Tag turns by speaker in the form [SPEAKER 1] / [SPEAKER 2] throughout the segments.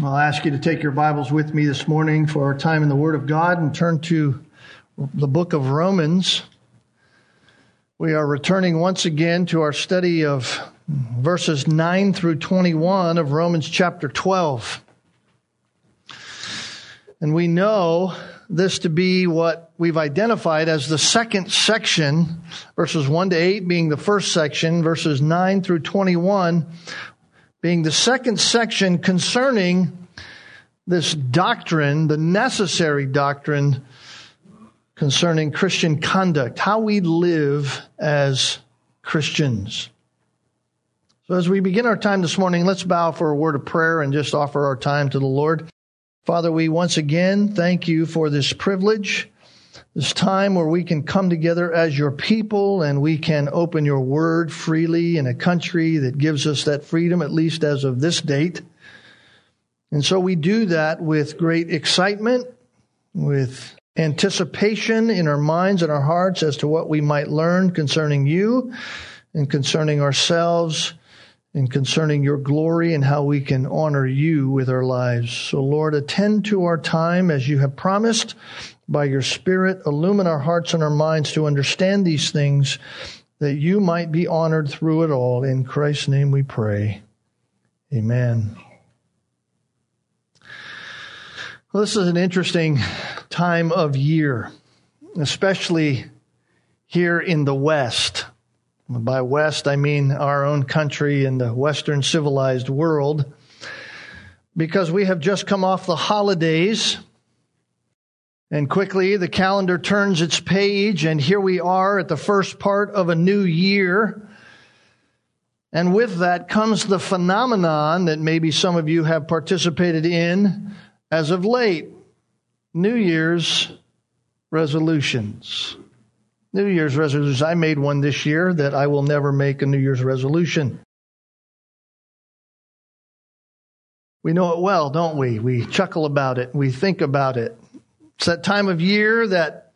[SPEAKER 1] I'll ask you to take your Bibles with me this morning for our time in the Word of God and turn to the book of Romans. We are returning once again to our study of verses 9 through 21 of Romans chapter 12. And we know this to be what we've identified as the second section, verses 1 to 8 being the first section, verses 9 through 21 being the second section concerning this doctrine, the necessary doctrine concerning Christian conduct, how we live as Christians. So, as we begin our time this morning, let's bow for a word of prayer and just offer our time to the Lord. Father, we once again thank you for this privilege this time where we can come together as your people and we can open your word freely in a country that gives us that freedom, at least as of this date. And so we do that with great excitement, with anticipation in our minds and our hearts as to what we might learn concerning you and concerning ourselves and concerning your glory and how we can honor you with our lives. So Lord, attend to our time as you have promised by your Spirit, illumine our hearts and our minds to understand these things, that you might be honored through it all. In Christ's name we pray. Amen. Well, this is an interesting time of year, especially here in the West. By West, I mean our own country and the Western civilized world, because we have just come off the holidays and quickly, the calendar turns its page, and here we are at the first part of a new year. And with that comes the phenomenon that maybe some of you have participated in as of late New Year's resolutions. New Year's resolutions. I made one this year that I will never make a New Year's resolution. We know it well, don't we? We chuckle about it. We think about it. It's that time of year that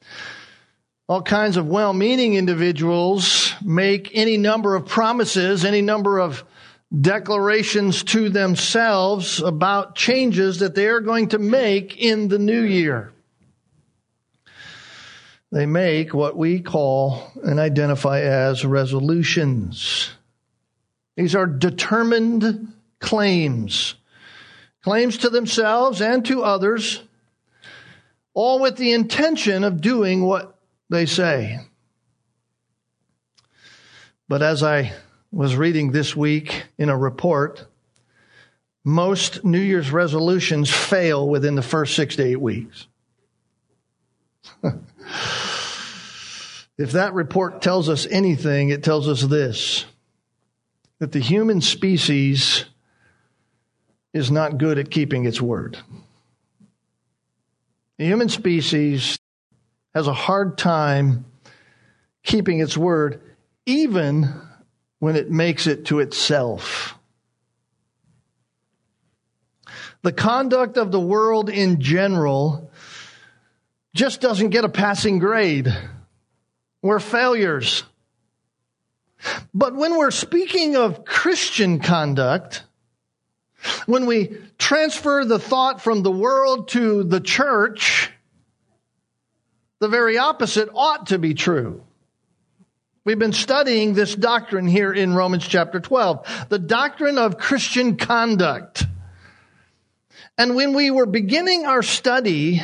[SPEAKER 1] all kinds of well meaning individuals make any number of promises, any number of declarations to themselves about changes that they are going to make in the new year. They make what we call and identify as resolutions. These are determined claims, claims to themselves and to others all with the intention of doing what they say. But as I was reading this week in a report, most New Year's resolutions fail within the first six to eight weeks. if that report tells us anything, it tells us this that the human species is not good at keeping its word. The human species has a hard time keeping its word, even when it makes it to itself. The conduct of the world in general just doesn't get a passing grade. We're failures. But when we're speaking of Christian conduct, when we transfer the thought from the world to the church, the very opposite ought to be true. We've been studying this doctrine here in Romans chapter 12, the doctrine of Christian conduct. And when we were beginning our study,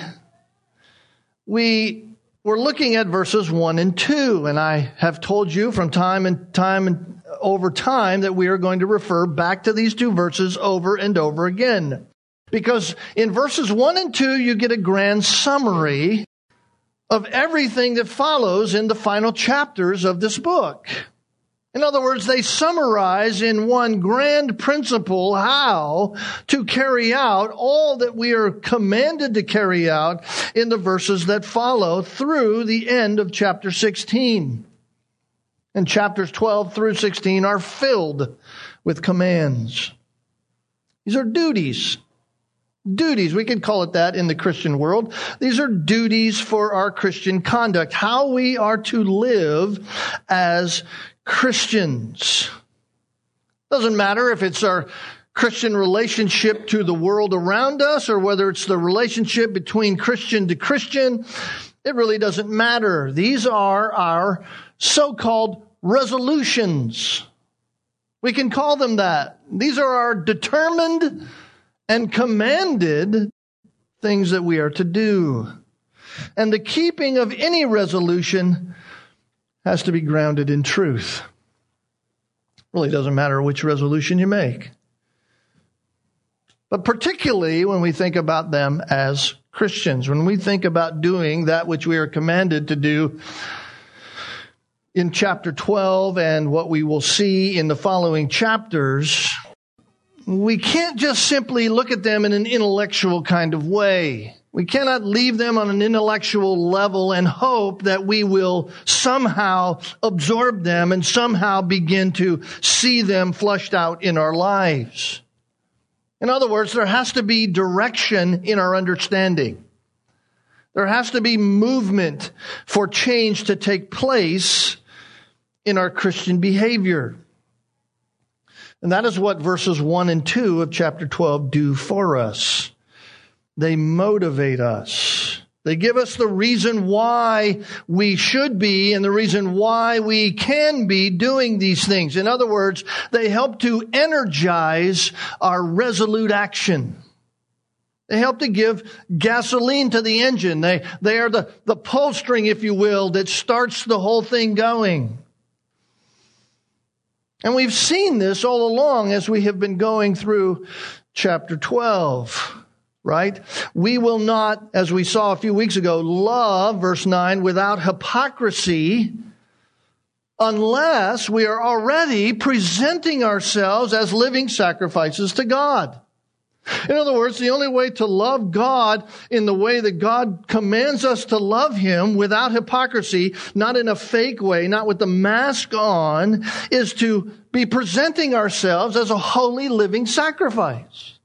[SPEAKER 1] we were looking at verses 1 and 2, and I have told you from time and time and over time that we are going to refer back to these two verses over and over again. Because in verses 1 and 2, you get a grand summary of everything that follows in the final chapters of this book. In other words, they summarize in one grand principle how to carry out all that we are commanded to carry out in the verses that follow through the end of chapter 16. And chapters 12 through 16 are filled with commands. These are duties. Duties, we could call it that in the Christian world. These are duties for our Christian conduct, how we are to live as Christians. Doesn't matter if it's our Christian relationship to the world around us or whether it's the relationship between Christian to Christian, it really doesn't matter. These are our so-called resolutions. We can call them that. These are our determined and commanded things that we are to do. And the keeping of any resolution has to be grounded in truth. Really doesn't matter which resolution you make. But particularly when we think about them as Christians, when we think about doing that which we are commanded to do in chapter 12 and what we will see in the following chapters, we can't just simply look at them in an intellectual kind of way. We cannot leave them on an intellectual level and hope that we will somehow absorb them and somehow begin to see them flushed out in our lives. In other words, there has to be direction in our understanding. There has to be movement for change to take place in our Christian behavior. And that is what verses 1 and 2 of chapter 12 do for us. They motivate us. They give us the reason why we should be and the reason why we can be doing these things. In other words, they help to energize our resolute action. They help to give gasoline to the engine. They, they are the, the pull string, if you will, that starts the whole thing going. And we've seen this all along as we have been going through chapter 12 right? We will not, as we saw a few weeks ago, love, verse 9, without hypocrisy, unless we are already presenting ourselves as living sacrifices to God. In other words, the only way to love God in the way that God commands us to love Him without hypocrisy, not in a fake way, not with the mask on, is to be presenting ourselves as a holy living sacrifice.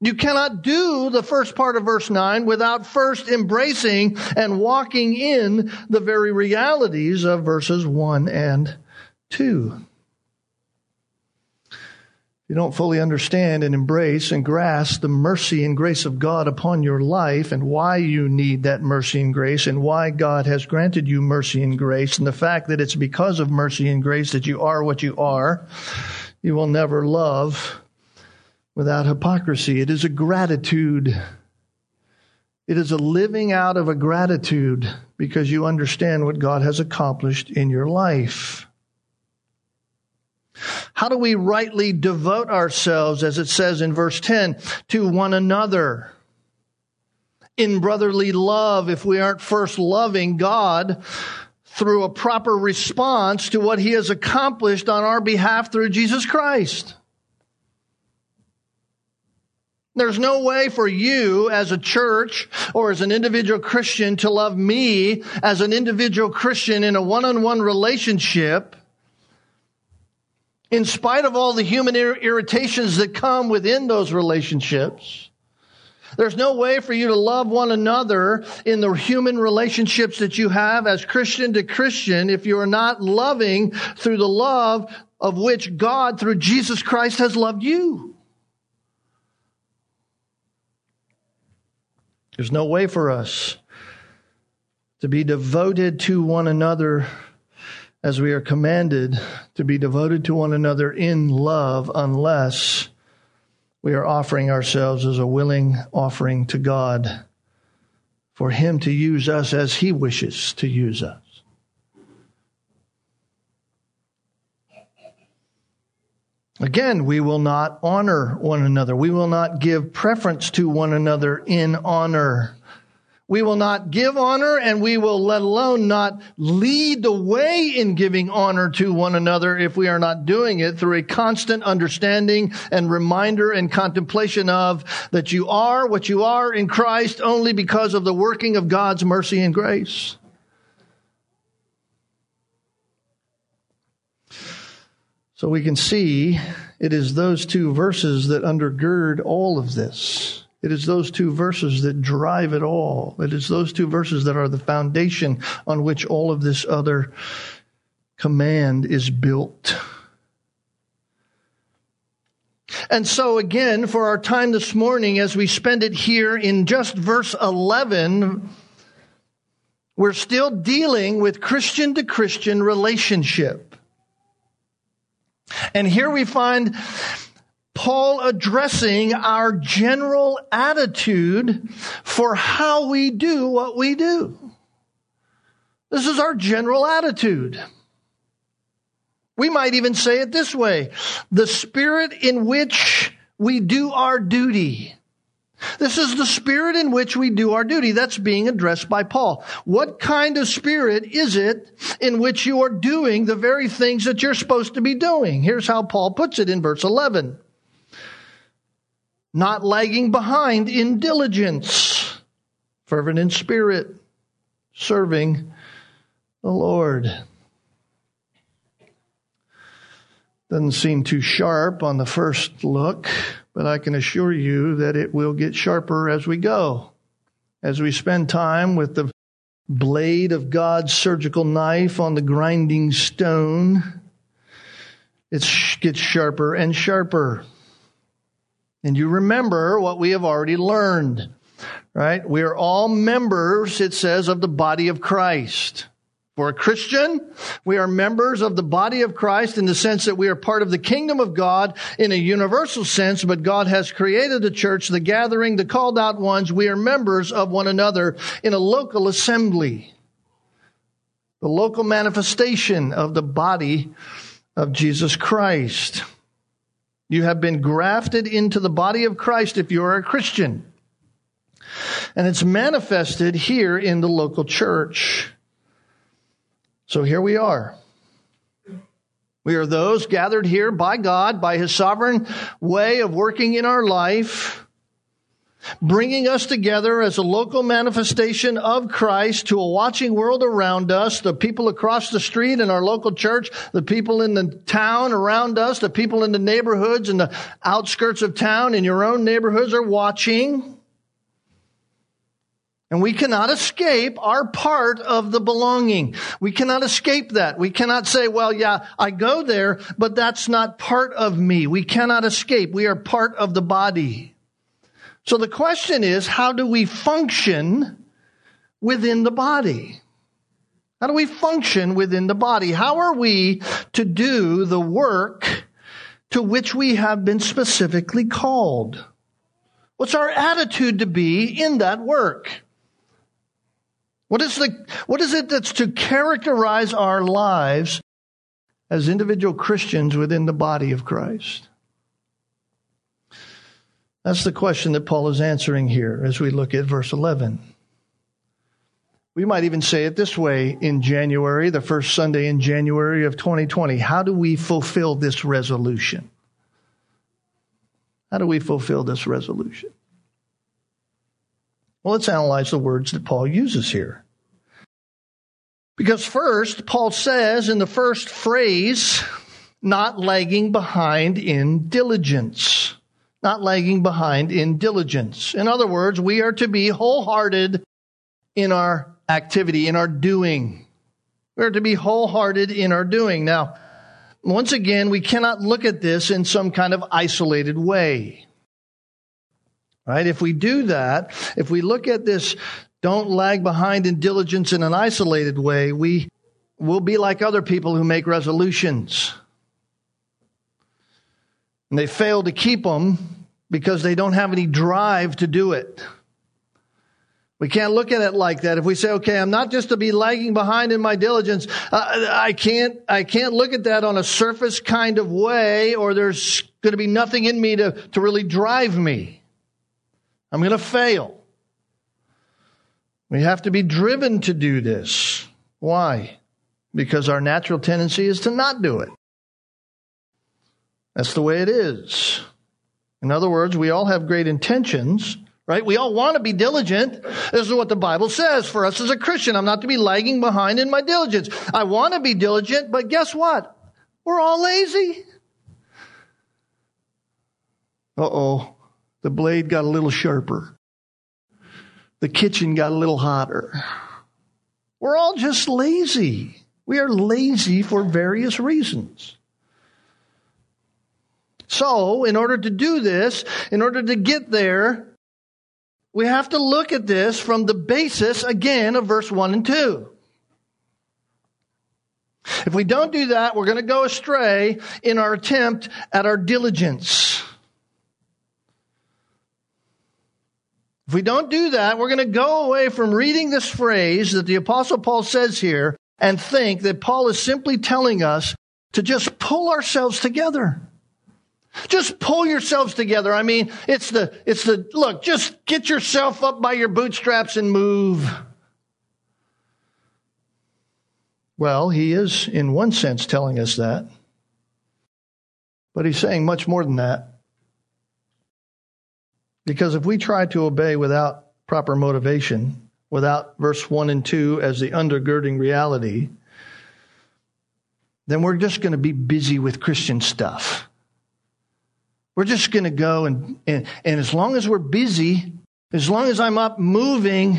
[SPEAKER 1] You cannot do the first part of verse 9 without first embracing and walking in the very realities of verses 1 and 2. You don't fully understand and embrace and grasp the mercy and grace of God upon your life and why you need that mercy and grace and why God has granted you mercy and grace and the fact that it's because of mercy and grace that you are what you are. You will never love without hypocrisy. It is a gratitude. It is a living out of a gratitude because you understand what God has accomplished in your life. How do we rightly devote ourselves, as it says in verse 10, to one another? In brotherly love, if we aren't first loving God through a proper response to what He has accomplished on our behalf through Jesus Christ. There's no way for you as a church or as an individual Christian to love me as an individual Christian in a one-on-one relationship in spite of all the human irritations that come within those relationships. There's no way for you to love one another in the human relationships that you have as Christian to Christian if you are not loving through the love of which God through Jesus Christ has loved you. There's no way for us to be devoted to one another as we are commanded to be devoted to one another in love unless we are offering ourselves as a willing offering to God for Him to use us as He wishes to use us. Again, we will not honor one another. We will not give preference to one another in honor. We will not give honor and we will let alone not lead the way in giving honor to one another if we are not doing it through a constant understanding and reminder and contemplation of that you are what you are in Christ only because of the working of God's mercy and grace. So we can see it is those two verses that undergird all of this. It is those two verses that drive it all. It is those two verses that are the foundation on which all of this other command is built. And so again, for our time this morning, as we spend it here in just verse 11, we're still dealing with Christian to Christian relationship. And here we find Paul addressing our general attitude for how we do what we do. This is our general attitude. We might even say it this way the spirit in which we do our duty. This is the spirit in which we do our duty. That's being addressed by Paul. What kind of spirit is it in which you are doing the very things that you're supposed to be doing? Here's how Paul puts it in verse 11. Not lagging behind in diligence, fervent in spirit, serving the Lord. Doesn't seem too sharp on the first look, but I can assure you that it will get sharper as we go. As we spend time with the blade of God's surgical knife on the grinding stone, it gets sharper and sharper. And you remember what we have already learned, right? We are all members, it says, of the body of Christ. For a Christian, we are members of the body of Christ in the sense that we are part of the kingdom of God in a universal sense, but God has created the church, the gathering, the called out ones. We are members of one another in a local assembly. The local manifestation of the body of Jesus Christ. You have been grafted into the body of Christ if you are a Christian. And it's manifested here in the local church. So here we are. We are those gathered here by God, by His sovereign way of working in our life, bringing us together as a local manifestation of Christ to a watching world around us, the people across the street in our local church, the people in the town around us, the people in the neighborhoods and the outskirts of town in your own neighborhoods are watching. And we cannot escape our part of the belonging. We cannot escape that. We cannot say, well, yeah, I go there, but that's not part of me. We cannot escape. We are part of the body. So the question is, how do we function within the body? How do we function within the body? How are we to do the work to which we have been specifically called? What's our attitude to be in that work? What is, the, what is it that's to characterize our lives as individual Christians within the body of Christ? That's the question that Paul is answering here as we look at verse 11. We might even say it this way in January, the first Sunday in January of 2020. How do we fulfill this resolution? How do we fulfill this resolution? Well, let's analyze the words that Paul uses here. Because first, Paul says in the first phrase, not lagging behind in diligence. Not lagging behind in diligence. In other words, we are to be wholehearted in our activity, in our doing. We are to be wholehearted in our doing. Now, once again, we cannot look at this in some kind of isolated way. Right? If we do that, if we look at this, don't lag behind in diligence in an isolated way, we will be like other people who make resolutions. And they fail to keep them because they don't have any drive to do it. We can't look at it like that. If we say, okay, I'm not just to be lagging behind in my diligence, uh, I can't, I can't look at that on a surface kind of way or there's going to be nothing in me to, to really drive me. I'm going to fail. We have to be driven to do this. Why? Because our natural tendency is to not do it. That's the way it is. In other words, we all have great intentions, right? We all want to be diligent. This is what the Bible says for us as a Christian. I'm not to be lagging behind in my diligence. I want to be diligent, but guess what? We're all lazy. Uh oh the blade got a little sharper. The kitchen got a little hotter. We're all just lazy. We are lazy for various reasons. So, in order to do this, in order to get there, we have to look at this from the basis again of verse 1 and 2. If we don't do that, we're going to go astray in our attempt at our diligence. If we don't do that, we're going to go away from reading this phrase that the apostle Paul says here and think that Paul is simply telling us to just pull ourselves together. Just pull yourselves together. I mean, it's the, it's the, look, just get yourself up by your bootstraps and move. Well, he is, in one sense, telling us that. But he's saying much more than that. Because if we try to obey without proper motivation, without verse 1 and 2 as the undergirding reality, then we're just going to be busy with Christian stuff. We're just going to go and, and, and as long as we're busy, as long as I'm up moving,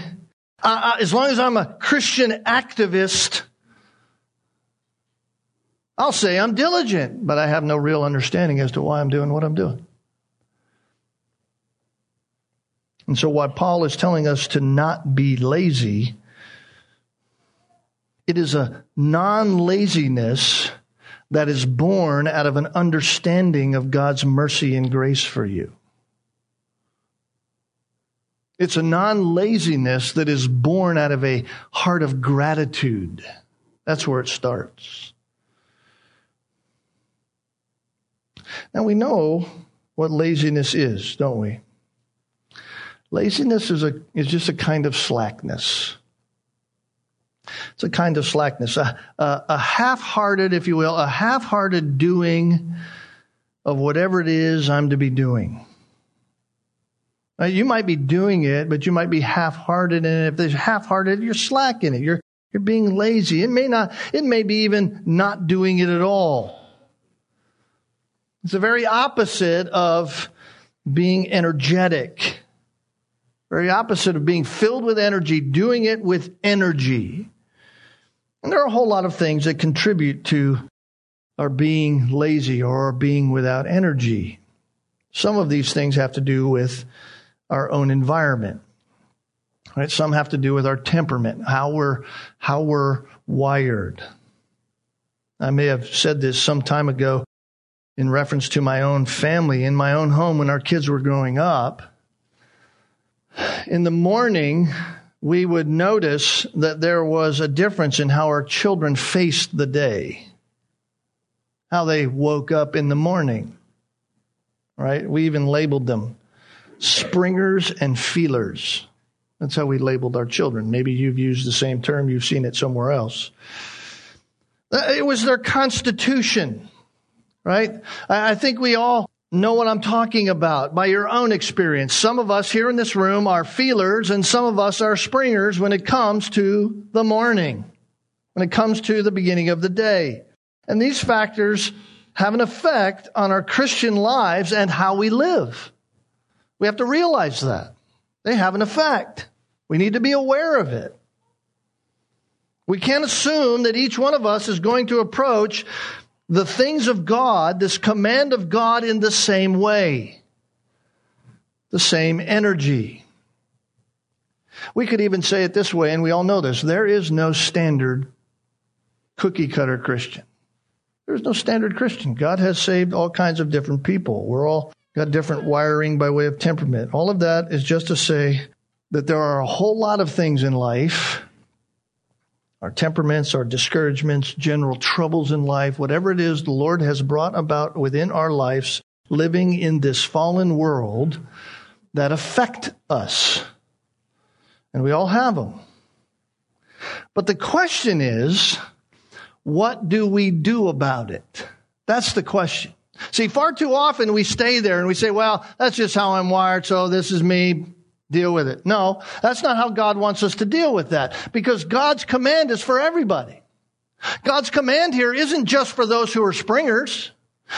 [SPEAKER 1] as long as I'm a Christian activist, I'll say I'm diligent, but I have no real understanding as to why I'm doing what I'm doing. And so, what Paul is telling us to not be lazy, it is a non laziness that is born out of an understanding of God's mercy and grace for you. It's a non laziness that is born out of a heart of gratitude. That's where it starts. Now we know what laziness is, don't we? Laziness is, a, is just a kind of slackness. It's a kind of slackness, a, a, a half hearted, if you will, a half hearted doing of whatever it is I'm to be doing. Now, you might be doing it, but you might be half hearted. And if there's half hearted, you're slacking it. You're, you're being lazy. It may not, it may be even not doing it at all. It's the very opposite of being energetic. Very opposite of being filled with energy, doing it with energy. And there are a whole lot of things that contribute to our being lazy or being without energy. Some of these things have to do with our own environment. Right? Some have to do with our temperament, how we're, how we're wired. I may have said this some time ago in reference to my own family in my own home when our kids were growing up. In the morning, we would notice that there was a difference in how our children faced the day, how they woke up in the morning. Right? We even labeled them springers and feelers. That's how we labeled our children. Maybe you've used the same term, you've seen it somewhere else. Uh, it was their constitution, right? I think we all know what I'm talking about by your own experience. Some of us here in this room are feelers and some of us are springers when it comes to the morning, when it comes to the beginning of the day. And these factors have an effect on our Christian lives and how we live. We have to realize that. They have an effect. We need to be aware of it. We can't assume that each one of us is going to approach the things of God, this command of God in the same way, the same energy. We could even say it this way, and we all know this there is no standard cookie cutter Christian. There's no standard Christian. God has saved all kinds of different people. We're all got different wiring by way of temperament. All of that is just to say that there are a whole lot of things in life our temperaments, our discouragements, general troubles in life, whatever it is the Lord has brought about within our lives, living in this fallen world that affect us. And we all have them. But the question is, what do we do about it? That's the question. See, far too often we stay there and we say, well, that's just how I'm wired, so this is me deal with it. No, that's not how God wants us to deal with that because God's command is for everybody. God's command here isn't just for those who are springers.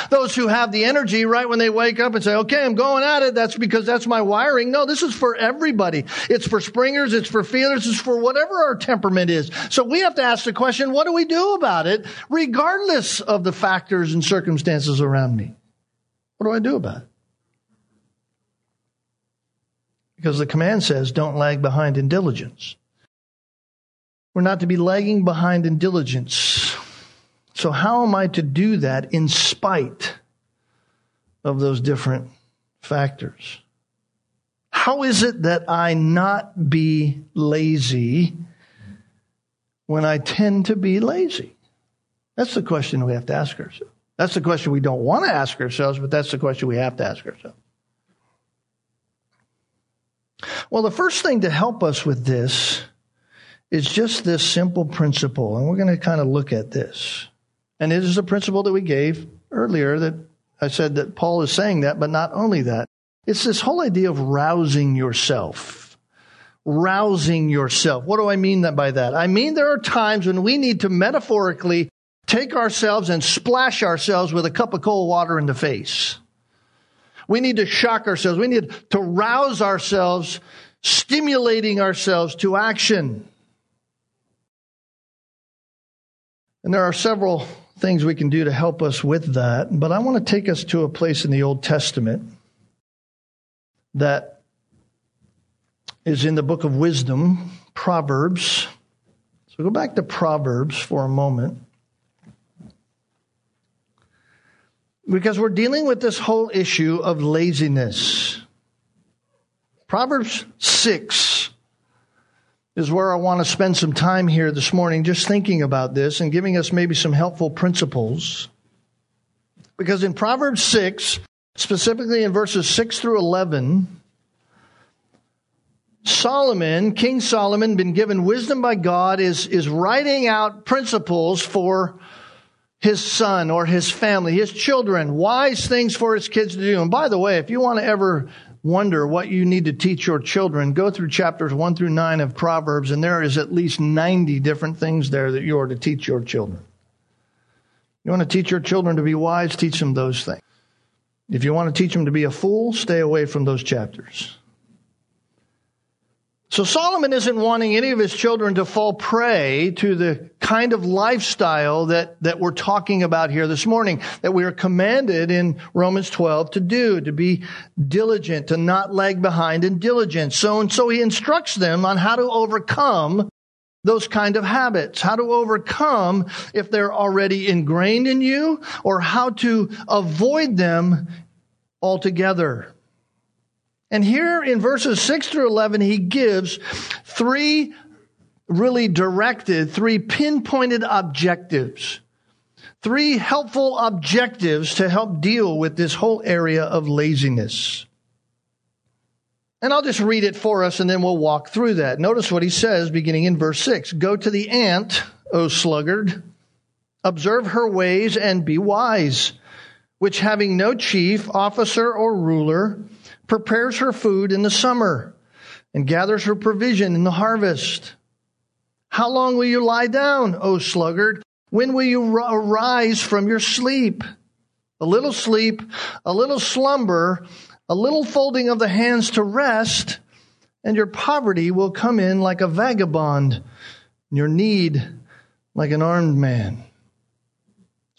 [SPEAKER 1] Those who have the energy right when they wake up and say, okay, I'm going at it. That's because that's my wiring. No, this is for everybody. It's for springers. It's for feelers. It's for whatever our temperament is. So we have to ask the question, what do we do about it regardless of the factors and circumstances around me? What do I do about it? Because the command says, don't lag behind in diligence. We're not to be lagging behind in diligence. So, how am I to do that in spite of those different factors? How is it that I not be lazy when I tend to be lazy? That's the question we have to ask ourselves. That's the question we don't want to ask ourselves, but that's the question we have to ask ourselves. Well, the first thing to help us with this is just this simple principle, and we're going to kind of look at this. And it is a principle that we gave earlier that I said that Paul is saying that, but not only that. It's this whole idea of rousing yourself. Rousing yourself. What do I mean by that? I mean there are times when we need to metaphorically take ourselves and splash ourselves with a cup of cold water in the face. We need to shock ourselves. We need to rouse ourselves, stimulating ourselves to action. And there are several things we can do to help us with that, but I want to take us to a place in the Old Testament that is in the book of wisdom, Proverbs. So go back to Proverbs for a moment. Because we're dealing with this whole issue of laziness. Proverbs 6 is where I want to spend some time here this morning just thinking about this and giving us maybe some helpful principles. Because in Proverbs 6, specifically in verses 6 through 11, Solomon, King Solomon, been given wisdom by God, is, is writing out principles for his son or his family, his children, wise things for his kids to do. And by the way, if you want to ever wonder what you need to teach your children, go through chapters 1 through 9 of Proverbs, and there is at least 90 different things there that you are to teach your children. You want to teach your children to be wise, teach them those things. If you want to teach them to be a fool, stay away from those chapters. So Solomon isn't wanting any of his children to fall prey to the kind of lifestyle that, that we're talking about here this morning, that we are commanded in Romans 12 to do, to be diligent, to not lag behind in diligence. So, and so he instructs them on how to overcome those kind of habits, how to overcome if they're already ingrained in you or how to avoid them altogether. And here in verses 6 through 11, he gives three really directed, three pinpointed objectives. Three helpful objectives to help deal with this whole area of laziness. And I'll just read it for us and then we'll walk through that. Notice what he says beginning in verse 6. Go to the ant, O sluggard. Observe her ways and be wise, which having no chief, officer, or ruler, prepares her food in the summer and gathers her provision in the harvest. How long will you lie down, O sluggard? When will you arise from your sleep? A little sleep, a little slumber, a little folding of the hands to rest, and your poverty will come in like a vagabond, and your need like an armed man.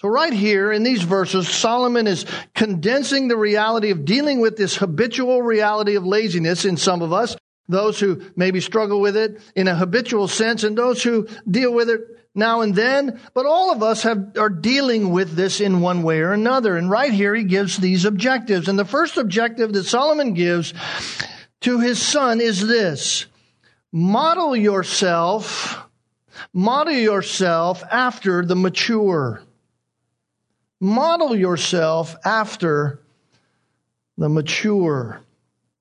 [SPEAKER 1] So, right here in these verses, Solomon is condensing the reality of dealing with this habitual reality of laziness in some of us, those who maybe struggle with it in a habitual sense, and those who deal with it now and then. But all of us have, are dealing with this in one way or another. And right here, he gives these objectives. And the first objective that Solomon gives to his son is this model yourself, model yourself after the mature. Model yourself after the mature.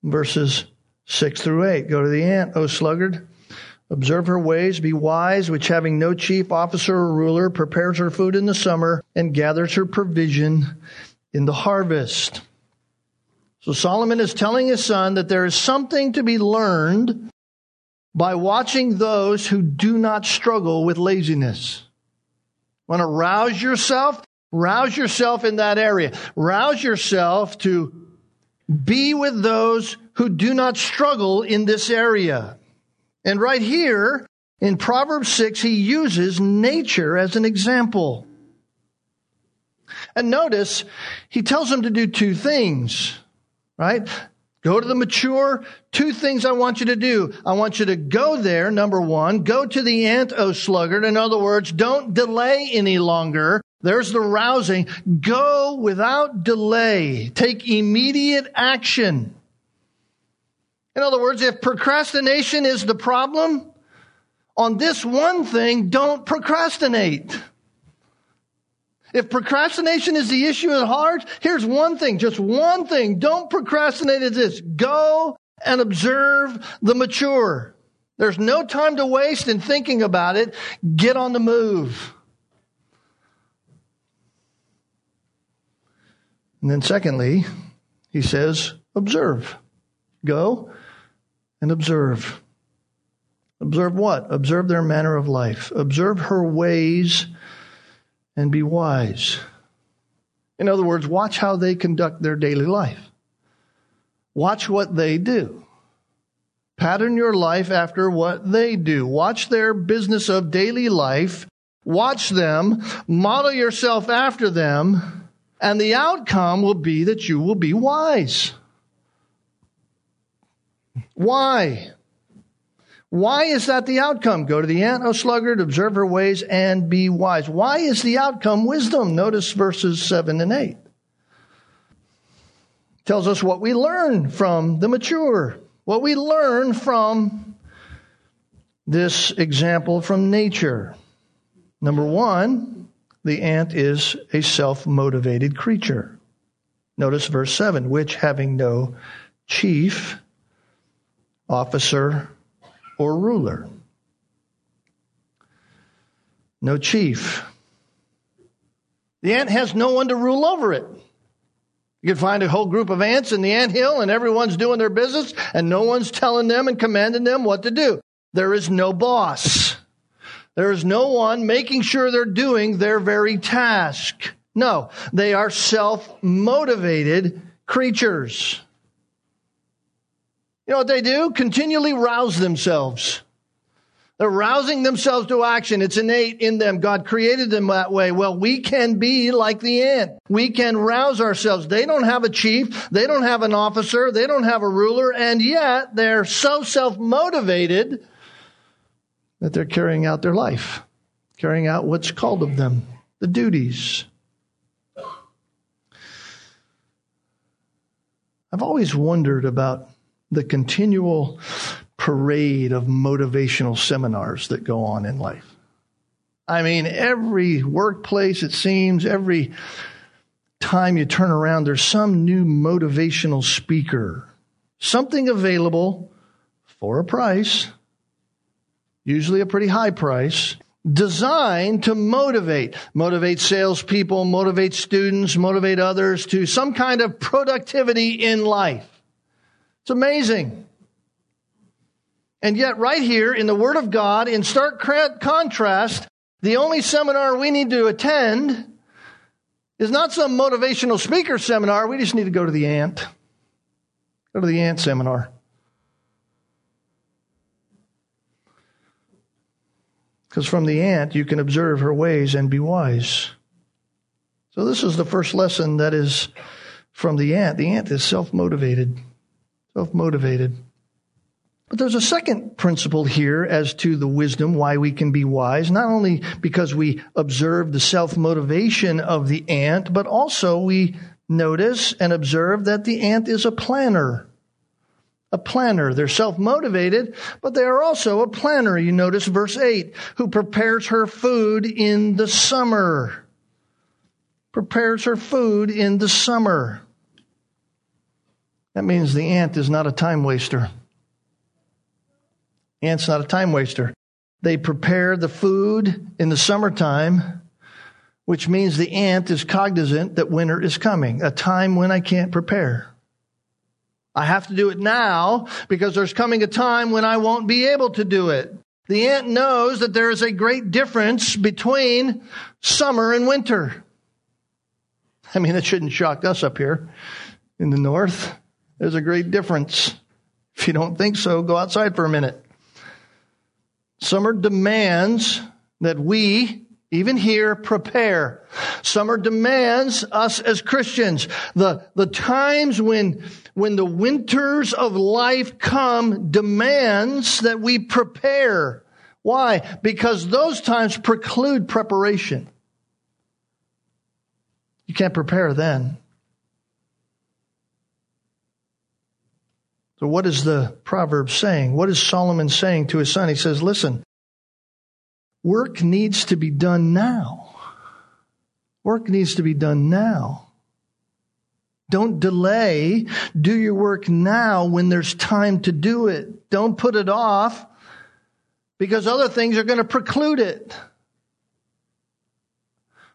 [SPEAKER 1] Verses 6 through 8. Go to the ant, O sluggard. Observe her ways, be wise, which having no chief officer or ruler, prepares her food in the summer and gathers her provision in the harvest. So Solomon is telling his son that there is something to be learned by watching those who do not struggle with laziness. Want to rouse yourself? Rouse yourself in that area. Rouse yourself to be with those who do not struggle in this area. And right here in Proverbs 6, he uses nature as an example. And notice, he tells them to do two things, right? Go to the mature. Two things I want you to do. I want you to go there, number one. Go to the ant, O sluggard. In other words, don't delay any longer. There's the rousing. Go without delay. Take immediate action. In other words, if procrastination is the problem, on this one thing, don't procrastinate. If procrastination is the issue at heart, here's one thing, just one thing. Don't procrastinate at this. Go and observe the mature. There's no time to waste in thinking about it. Get on the move. And then secondly, he says, observe. Go and observe. Observe what? Observe their manner of life. Observe her ways and be wise. In other words, watch how they conduct their daily life. Watch what they do. Pattern your life after what they do. Watch their business of daily life. Watch them. Model yourself after them. And the outcome will be that you will be wise. Why? Why is that the outcome? Go to the ant, O sluggard, observe her ways, and be wise. Why is the outcome wisdom? Notice verses 7 and 8. Tells us what we learn from the mature, what we learn from this example from nature. Number one, the ant is a self motivated creature. Notice verse 7 which having no chief, officer, or ruler. No chief. The ant has no one to rule over it. You can find a whole group of ants in the ant hill and everyone's doing their business and no one's telling them and commanding them what to do. There is no boss. There is no one making sure they're doing their very task. No, they are self-motivated creatures. You know what they do? Continually rouse themselves. They're rousing themselves to action. It's innate in them. God created them that way. Well, we can be like the ant. We can rouse ourselves. They don't have a chief. They don't have an officer. They don't have a ruler. And yet they're so self-motivated that they're carrying out their life, carrying out what's called of them, the duties. I've always wondered about the continual parade of motivational seminars that go on in life. I mean, every workplace, it seems, every time you turn around, there's some new motivational speaker, something available for a price, usually a pretty high price, designed to motivate, motivate salespeople, motivate students, motivate others to some kind of productivity in life. It's amazing. And yet, right here in the Word of God, in stark contrast, the only seminar we need to attend is not some motivational speaker seminar. We just need to go to the ant. Go to the ant seminar. Because from the ant, you can observe her ways and be wise. So, this is the first lesson that is from the ant. The ant is self motivated self motivated. But there's a second principle here as to the wisdom, why we can be wise, not only because we observe the self motivation of the ant, but also we notice and observe that the ant is a planner. A planner. They're self motivated, but they are also a planner. You notice verse 8, who prepares her food in the summer. Prepares her food in the summer. That means the ant is not a time waster. Ant's not a time waster. They prepare the food in the summertime, which means the ant is cognizant that winter is coming, a time when I can't prepare. I have to do it now because there's coming a time when I won't be able to do it. The ant knows that there is a great difference between summer and winter. I mean, it shouldn't shock us up here in the north. There's a great difference. If you don't think so, go outside for a minute. Summer demands that we Even here, prepare. Summer demands us as Christians. The, the times when, when the winters of life come demands that we prepare. Why? Because those times preclude preparation. You can't prepare then. So, what is the proverb saying? What is Solomon saying to his son? He says, Listen, work needs to be done now. Work needs to be done now. Don't delay. Do your work now when there's time to do it. Don't put it off because other things are going to preclude it.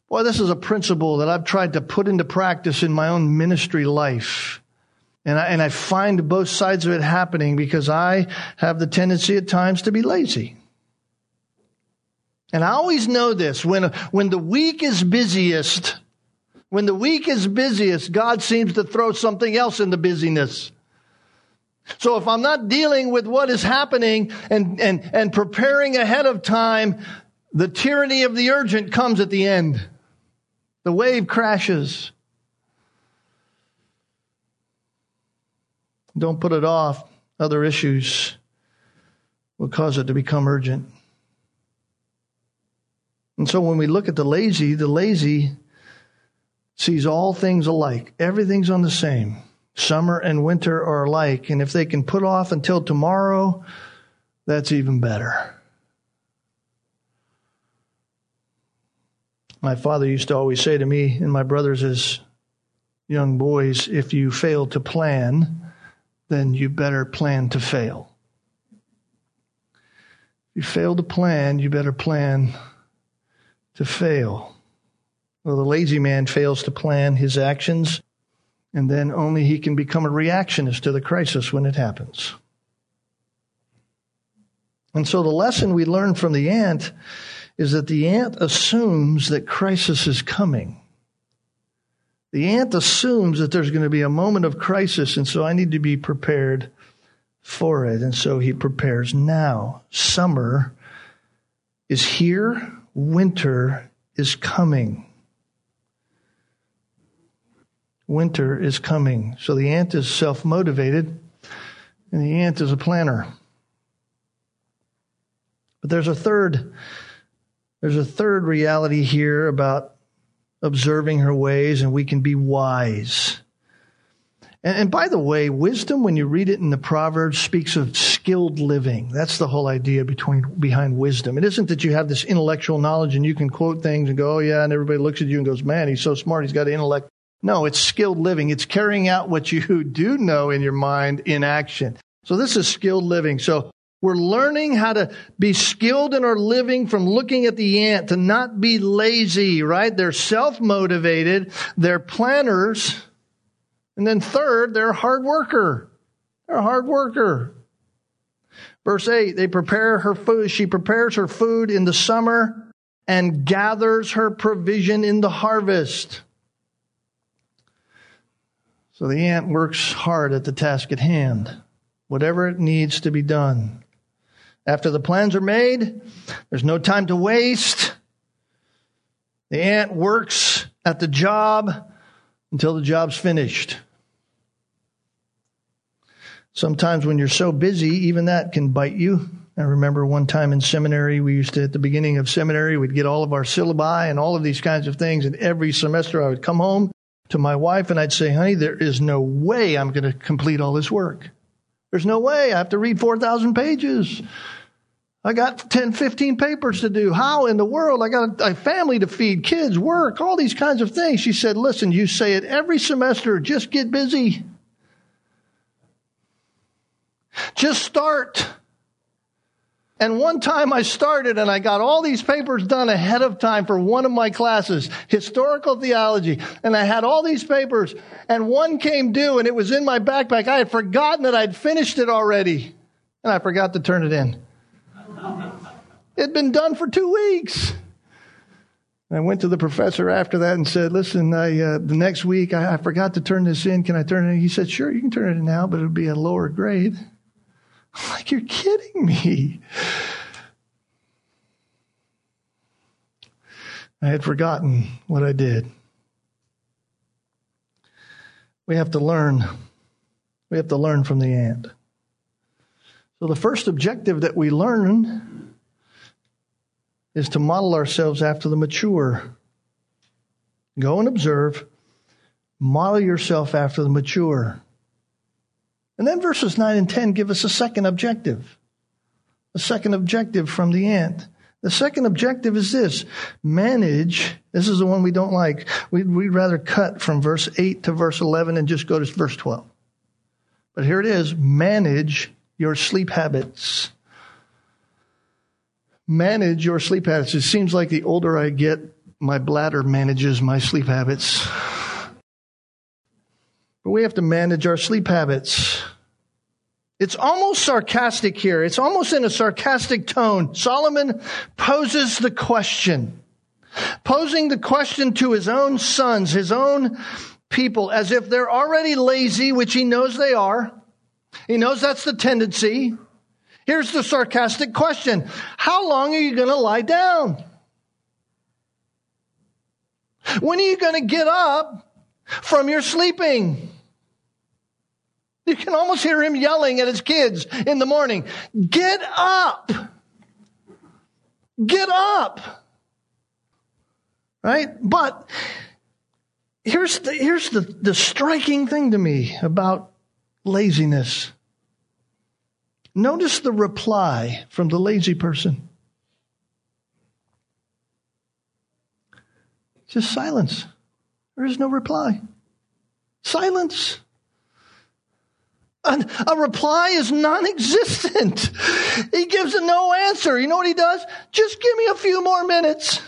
[SPEAKER 1] Boy, this is a principle that I've tried to put into practice in my own ministry life. And I, and I find both sides of it happening because I have the tendency at times to be lazy. And I always know this when, when the week is busiest, when the week is busiest, God seems to throw something else in the busyness. So if I'm not dealing with what is happening and, and, and preparing ahead of time, the tyranny of the urgent comes at the end. The wave crashes. Don't put it off. Other issues will cause it to become urgent. And so when we look at the lazy, the lazy sees all things alike. Everything's on the same. Summer and winter are alike. And if they can put off until tomorrow, that's even better. My father used to always say to me and my brothers as young boys if you fail to plan, then you better plan to fail. If you fail to plan, you better plan to fail. Well, the lazy man fails to plan his actions, and then only he can become a reactionist to the crisis when it happens. And so the lesson we learn from the ant is that the ant assumes that crisis is coming. The ant assumes that there's going to be a moment of crisis, and so I need to be prepared for it. And so he prepares now. Summer is here, winter is coming. Winter is coming. So the ant is self motivated, and the ant is a planner. But there's a third there's a third reality here about observing her ways, and we can be wise. And, and, by the way, wisdom, when you read it in the Proverbs, speaks of skilled living. That's the whole idea between, behind wisdom. It isn't that you have this intellectual knowledge and you can quote things and go, oh yeah, and everybody looks at you and goes, man, he's so smart, he's got intellect. No, it's skilled living. It's carrying out what you do know in your mind in action. So this is skilled living. So we're learning how to be skilled in our living from looking at the ant, to not be lazy, right? They're self-motivated. They're planners. And then third, they're a hard worker. They're a hard worker. Verse 8, they prepare her food. She prepares her food in the summer and gathers her provision in the harvest. So the ant works hard at the task at hand, whatever it needs to be done. After the plans are made, there's no time to waste. The ant works at the job until the job's finished. Sometimes when you're so busy, even that can bite you. I remember one time in seminary, we used to, at the beginning of seminary, we'd get all of our syllabi and all of these kinds of things. And every semester I would come home to my wife and I'd say, honey, there is no way I'm going to complete all this work. There's no way. I have to read 4,000 pages. I got 10, 15 papers to do. How in the world? I got a, family to feed, kids, work, all these kinds of things. She said, listen, you say it every semester. Just get busy. Just start. And one time I started and I got all these papers done ahead of time for one of my classes, historical theology. And I had all these papers and one came due and it was in my backpack. I had forgotten that I'd finished it already and I forgot to turn it in. It'd been done for two weeks. I went to the professor after that and said, "Listen, I, uh, the next week I, I, forgot to turn this in. Can I turn it?" in? He said, "Sure, you can turn it in now, but it'll be a lower grade." Like, "You're kidding me!" I had forgotten what I did. We have to learn. We have to learn from the ant. So, the first objective that we learn is to model ourselves after the mature. Go and observe, model yourself after the mature. And then verses 9 and 10 give us a second objective. A second objective from the ant. The second objective is this manage. This is the one we don't like. We'd, we'd rather cut from verse 8 to verse 11 and just go to verse 12. But here it is manage your sleep habits. Manage your sleep habits. It seems like the older I get, my bladder manages my sleep habits. But we have to manage our sleep habits. It's almost sarcastic here. It's almost in a sarcastic tone. Solomon poses the question, posing the question to his own sons, his own people, as if they're already lazy, which he knows they are. He knows that's the tendency. Here's the sarcastic question How long are you going to lie down? When are you going to get up from your sleeping? You can almost hear him yelling at his kids in the morning Get up! Get up! Right? But here's the, here's the, the striking thing to me about laziness. Notice the reply from the lazy person. Just silence. There is no reply. Silence. A, reply is non existent. He gives a no answer. You know what he does? Just give me a few more minutes.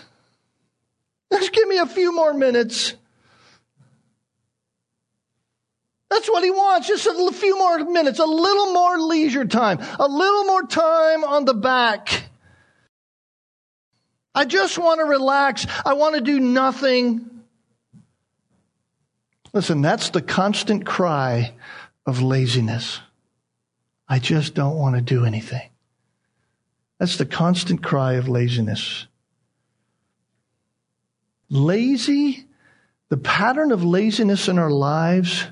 [SPEAKER 1] Just give me a few more minutes. That's what he wants. Just a few more minutes, a little more leisure time, a little more time on the back. I just want to relax. I want to do nothing. Listen, that's the constant cry of laziness. I just don't want to do anything. That's the constant cry of laziness. Lazy, the pattern of laziness in our lives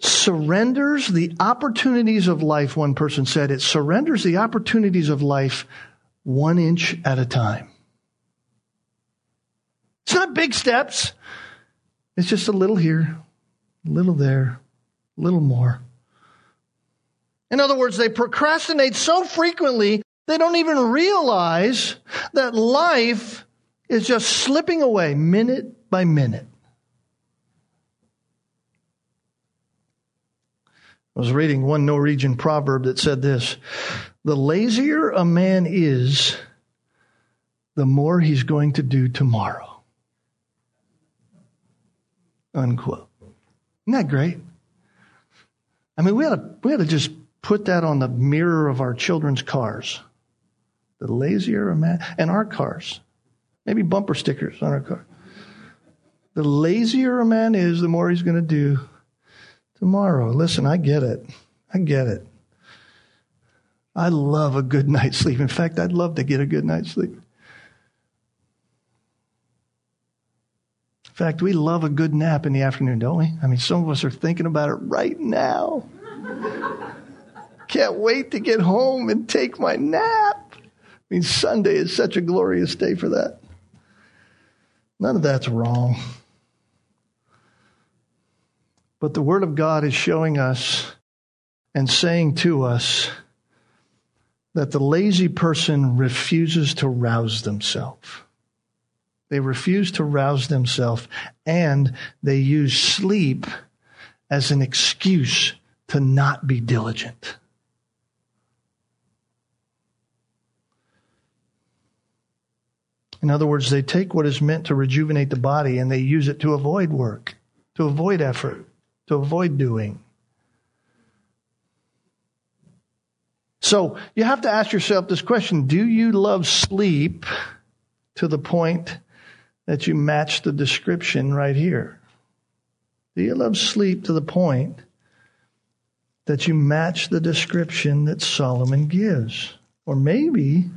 [SPEAKER 1] surrenders the opportunities of life, one person said. It surrenders the opportunities of life one inch at a time. It's not big steps. It's just a little here, a little there, a little more. In other words, they procrastinate so frequently, they don't even realize that life is just slipping away minute by minute. I was reading one Norwegian proverb that said this The lazier a man is, the more he's going to do tomorrow. Unquote. Isn't that great? I mean, we ought to, we ought to just put that on the mirror of our children's cars. The lazier a man, and our cars. Maybe bumper stickers on our car. The lazier a man is, the more he's going to do tomorrow. Listen, I get it. I get it. I love a good night's sleep. In fact, I'd love to get a good night's sleep. In fact, we love a good nap in the afternoon, don't we? I mean, some of us are thinking about it right now. Can't wait to get home and take my nap. I mean, Sunday is such a glorious day for that. None of that's wrong. But the Word of God is showing us and saying to us that the lazy person refuses to rouse themselves. They refuse to rouse themselves and they use sleep as an excuse to not be diligent. In other words, they take what is meant to rejuvenate the body and they use it to avoid work, to avoid effort to avoid doing. So you have to ask yourself this question Do you love sleep to the point that you match the description right here? Do you love sleep to the point that you match the description that Solomon gives? Or maybe,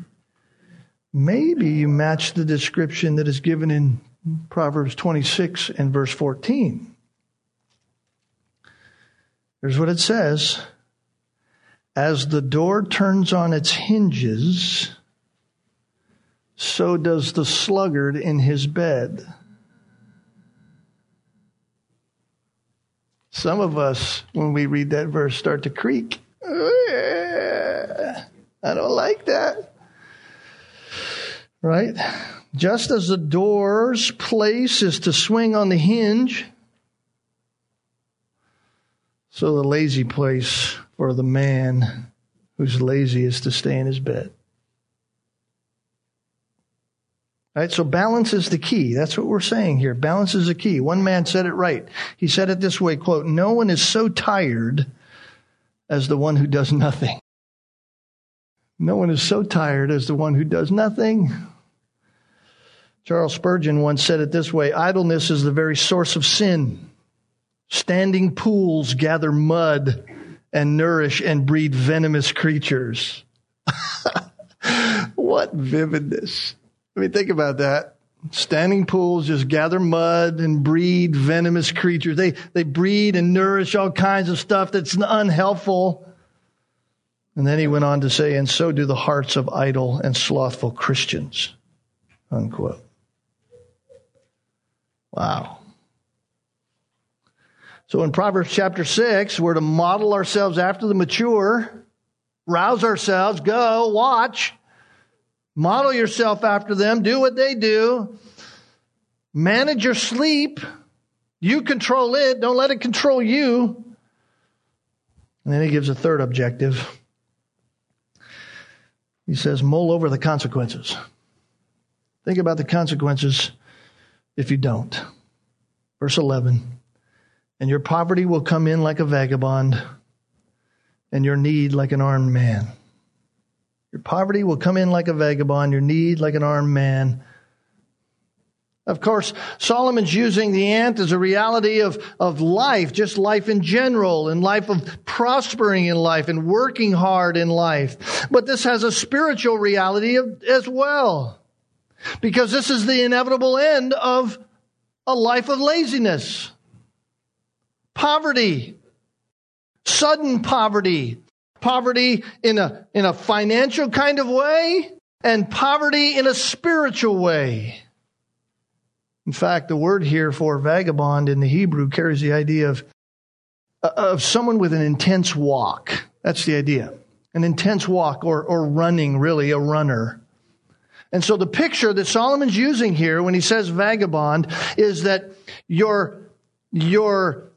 [SPEAKER 1] maybe you match the description that is given in Proverbs 26 and verse 14. Here's what it says As the door turns on its hinges, so does the sluggard in his bed. Some of us, when we read that verse, start to creak. I don't like that. Right? Just as the door's place is to swing on the hinge, so the lazy place for the man who's lazy is to stay in his bed. Right? So balance is the key. That's what we're saying here. Balance is the key. One man said it right. He said it this way, quote, no one is so tired as the one who does nothing. No one is so tired as the one who does nothing. Charles Spurgeon once said it this way idleness is the very source of sin. Standing pools gather mud and nourish and breed venomous creatures. what vividness. I mean, think about that. Standing pools just gather mud and breed venomous creatures. They, they breed and nourish all kinds of stuff that's unhelpful. And then he went on to say, and so do the hearts of idle and slothful Christians. Unquote. Wow. So in Proverbs chapter 6, we're to model ourselves after the mature, rouse ourselves, go, watch, Model yourself after them. Do what they do. Manage your sleep. You control it. Don't let it control you. And then he gives a third objective. He says, mull over the consequences. Think about the consequences if you don't. Verse 11. And your poverty will come in like a vagabond, and your need like an armed man. Your poverty will come in like a vagabond, your need like an armed man. Of course, Solomon's using the ant as a reality of, of life, just life in general, and life of prospering in life and working hard in life. But this has a spiritual reality of, as well. Because this is the inevitable end of a life of laziness, poverty, sudden poverty, poverty in a, in a financial kind of way and poverty in a spiritual way. In fact, the word here for vagabond in the Hebrew carries the idea of, of someone with an intense walk. That's the idea. An intense walk or, or running, really, a runner. And so the picture that Solomon's using here when he says vagabond is that your, your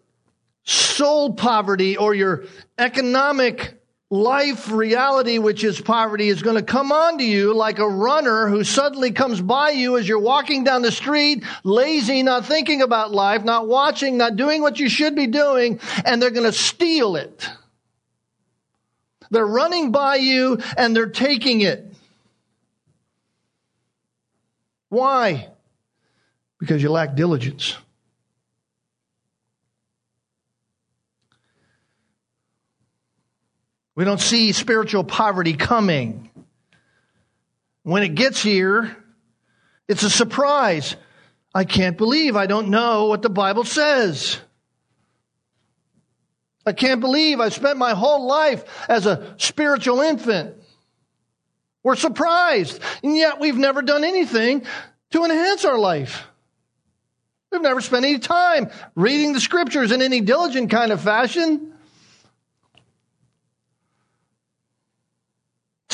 [SPEAKER 1] soul poverty or your economic life reality, which is poverty, is going to come onto you like a runner who suddenly comes by you as you're walking down the street, lazy, not thinking about life, not watching, not doing what you should be doing, and they're going to steal it. They're running by you and they're taking it. Why? Because you lack diligence. We don't see spiritual poverty coming. When it gets here, it's a surprise. I can't believe I don't know what the Bible says. I can't believe I spent my whole life as a spiritual infant. We're surprised, and yet we've never done anything to enhance our life. We've never spent any time reading the scriptures in any diligent kind of fashion.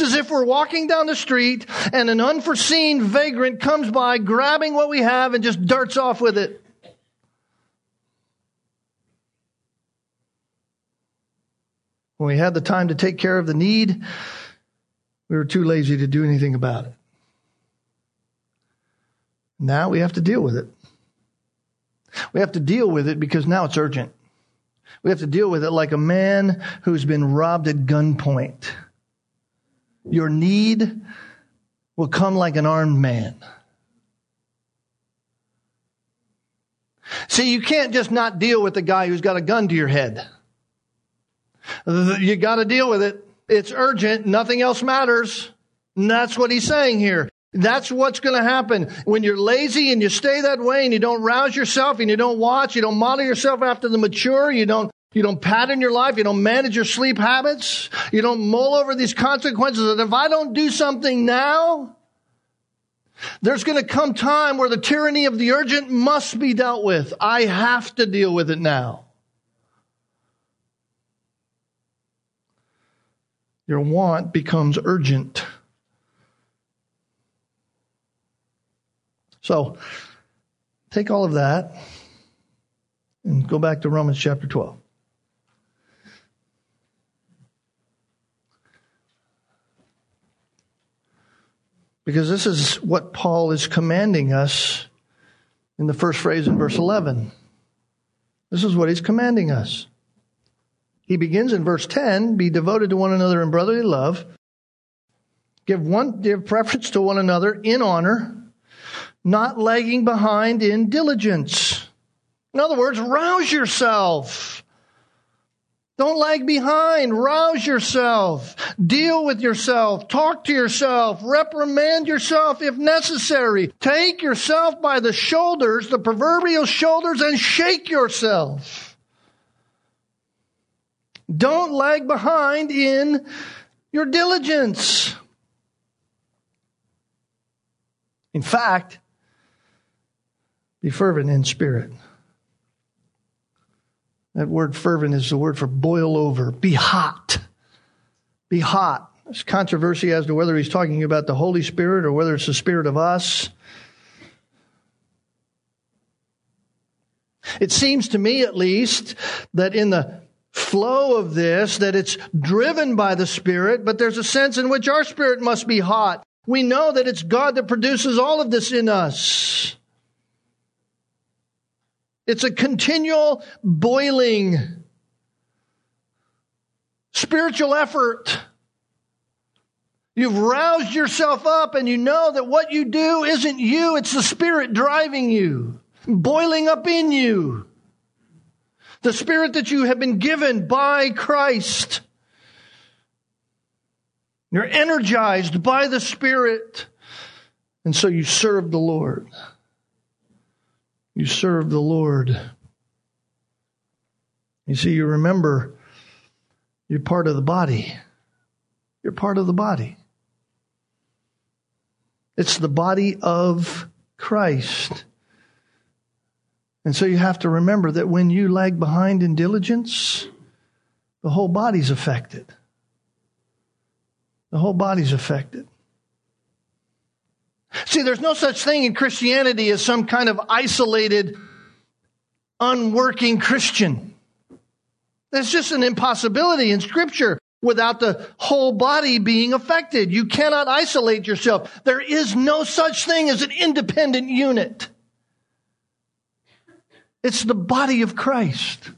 [SPEAKER 1] It's as if we're walking down the street and an unforeseen vagrant comes by grabbing what we have and just darts off with it. When we had the time to take care of the need, we were too lazy to do anything about it. Now we have to deal with it. We have to deal with it because now it's urgent. We have to deal with it like a man who's been robbed at gunpoint. Your need will come like an armed man. See, you can't just not deal with the guy who's got a gun to your head. You got to deal with it. It's urgent. Nothing else matters. And that's what he's saying here. That's what's going to happen. When you're lazy and you stay that way and you don't rouse yourself and you don't watch, you don't model yourself after the mature, you don't, you don't pattern your life, you don't manage your sleep habits, you don't mull over these consequences that if I don't do something now, there's going to come time where the tyranny of the urgent must be dealt with. I have to deal with it now. Your want becomes urgent. So, take all of that and go back to Romans chapter 12. Because this is what Paul is commanding us in the first phrase in verse 11. This is what he's commanding us. He begins in verse 10 be devoted to one another in brotherly love, give, one, give preference to one another in honor not lagging behind in diligence. In other words, rouse yourself. Don't lag behind. Rouse yourself. Deal with yourself. Talk to yourself. Reprimand yourself if necessary. Take yourself by the shoulders, the proverbial shoulders, and shake yourself. Don't lag behind in your diligence. In fact, be fervent in spirit. That word fervent is the word for boil over. Be hot. Be hot. There's controversy as to whether he's talking about the Holy Spirit or whether it's the Spirit of us. It seems to me, at least, that in the flow of this, that it's driven by the Spirit, but there's a sense in which our spirit must be hot. We know that it's God that produces all of this in us. It's a continual boiling spiritual effort. You've roused yourself up and you know that what you do isn't you, it's the Spirit driving you, boiling up in you. The Spirit that you have been given by Christ. You're energized by the Spirit. And so you serve the Lord. You serve the Lord. You see, you remember you're part of the body. You're part of the body. It's the body of Christ. And so you have to remember that when you lag behind in diligence, the whole body's affected. The whole body's affected. See, there's no such thing in Christianity as some kind of isolated, unworking Christian. That's just an impossibility in Scripture without the whole body being affected. You cannot isolate yourself. There is no such thing as an independent unit. It's the body of Christ.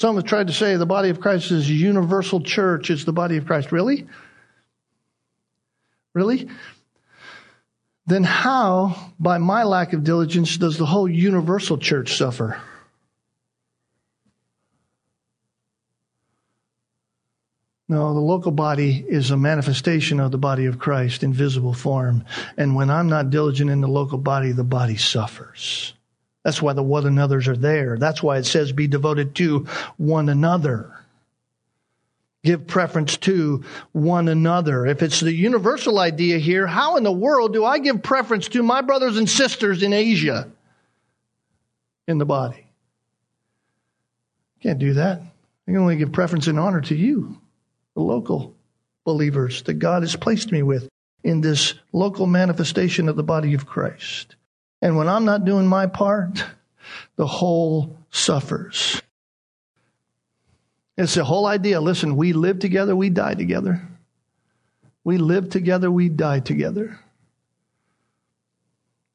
[SPEAKER 1] Some have tried to say the body of Christ is a universal church, it's the body of Christ. Really? Really? Then how, by my lack of diligence, does the whole universal church suffer? No, the local body is a manifestation of the body of Christ in visible form. And when I'm not diligent in the local body, the body suffers. That's why the one another's are there. That's why it says be devoted to one another give preference to one another. If it's the universal idea here, how in the world do I give preference to my brothers and sisters in Asia in the body? Can't do that. I can only give preference and honor to you, the local believers that God has placed me with in this local manifestation of the body of Christ. And when I'm not doing my part, the whole suffers. It's the whole idea. Listen, we live together, we die together. We live together, we die together.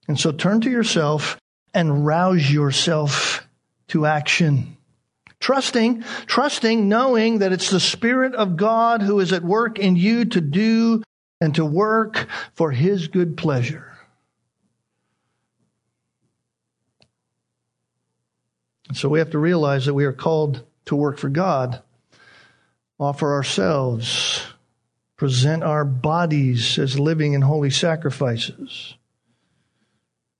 [SPEAKER 1] And so turn to yourself and rouse yourself to action. Trusting, trusting, knowing that it's the Spirit of God who is at work in you to do and to work for His good pleasure. So we have to realize that we are called to work for God, offer ourselves present our bodies as living and holy sacrifices.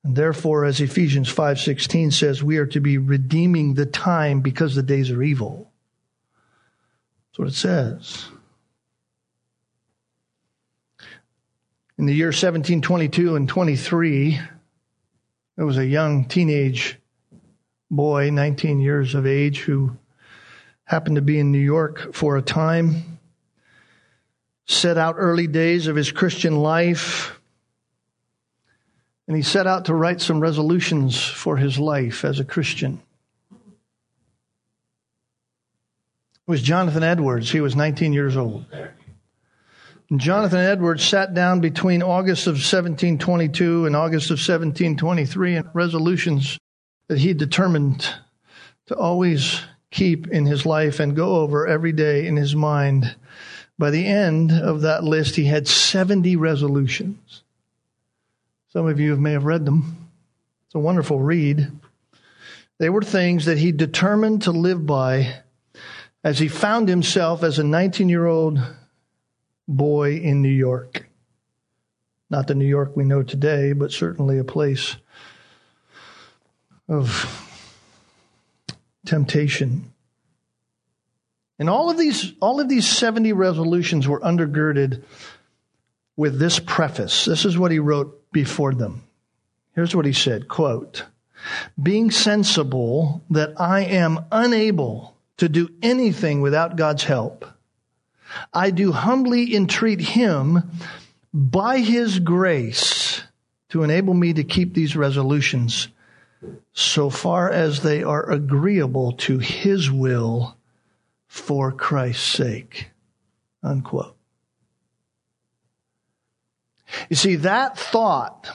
[SPEAKER 1] And therefore, as Ephesians 5:16 says, we are to be redeeming the time because the days are evil. That's what it says. In the year 1722 and 23, there was a young teenage boy, 19 years of age, who happened to be in New York for a time, set out early days of his Christian life, and he set out to write some resolutions for his life as a Christian. It was Jonathan Edwards. He was 19 years old. And Jonathan Edwards sat down between August of 1722 and August of 1723 and resolutions that he determined to always keep in his life and go over every day in his mind. By the end of that list, he had 70 resolutions. Some of you may have read them. It's a wonderful read. They were things that he determined to live by as he found himself as a 19 year old boy in New York. Not the New York we know today, but certainly a place of temptation. And all of these, all of these 70 resolutions were undergirded with this preface. This is what he wrote before them. Here's what he said, quote, being sensible that I am unable to do anything without God's help, I do humbly entreat him by his grace to enable me to keep these resolutions so far as they are agreeable to his will for Christ's sake. Unquote. You see, that thought,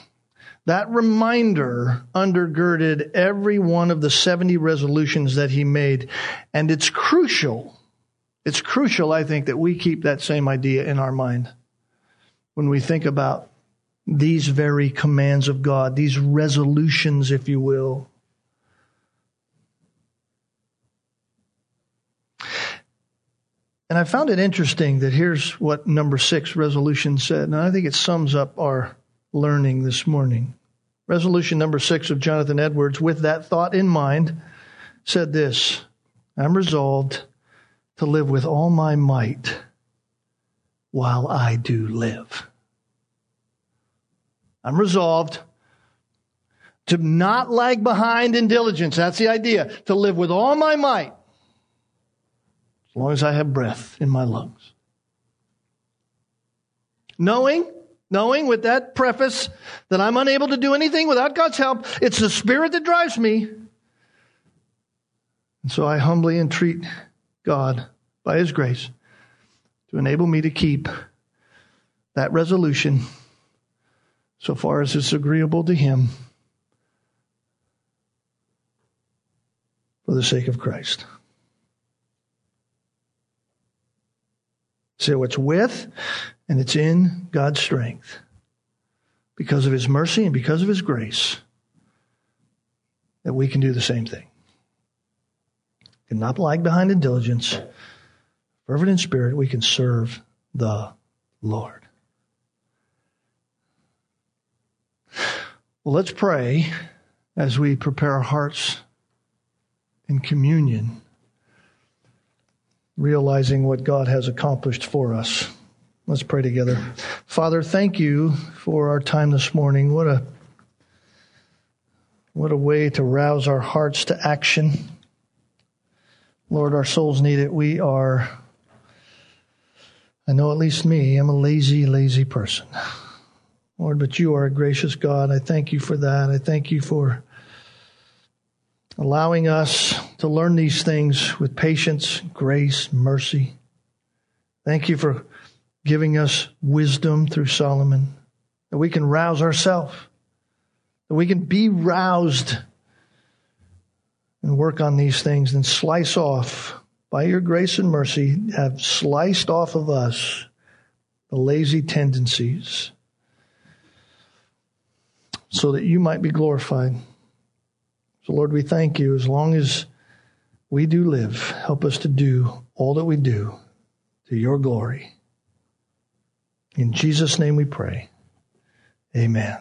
[SPEAKER 1] that reminder undergirded every one of the 70 resolutions that he made. And it's crucial. It's crucial, I think, that we keep that same idea in our mind when we think about these very commands of God, these resolutions, if you will. And I found it interesting that here's what number six resolution said. And I think it sums up our learning this morning. Resolution number six of Jonathan Edwards, with that thought in mind, said this I'm resolved to live with all my might while I do live. I'm resolved to not lag behind in diligence. That's the idea. To live with all my might as long as I have breath in my lungs. Knowing, knowing with that preface that I'm unable to do anything without God's help, it's the Spirit that drives me. And so I humbly entreat God by His grace to enable me to keep that resolution so far as it's agreeable to Him for the sake of Christ. So it's with and it's in God's strength because of His mercy and because of His grace that we can do the same thing. And not lag behind in diligence, fervent in spirit, we can serve the Lord. Well, let's pray as we prepare our hearts in communion realizing what God has accomplished for us. Let's pray together. Father, thank you for our time this morning. What a what a way to rouse our hearts to action. Lord, our souls need it. We are I know at least me, I'm a lazy, lazy person. Lord, but you are a gracious God. I thank you for that. I thank you for allowing us to learn these things with patience, grace, mercy. Thank you for giving us wisdom through Solomon, that we can rouse ourselves, that we can be roused and work on these things and slice off, by your grace and mercy, have sliced off of us the lazy tendencies so that you might be glorified. So, Lord, we thank you as long as we do live, help us to do all that we do to your glory. In Jesus' name we pray. Amen.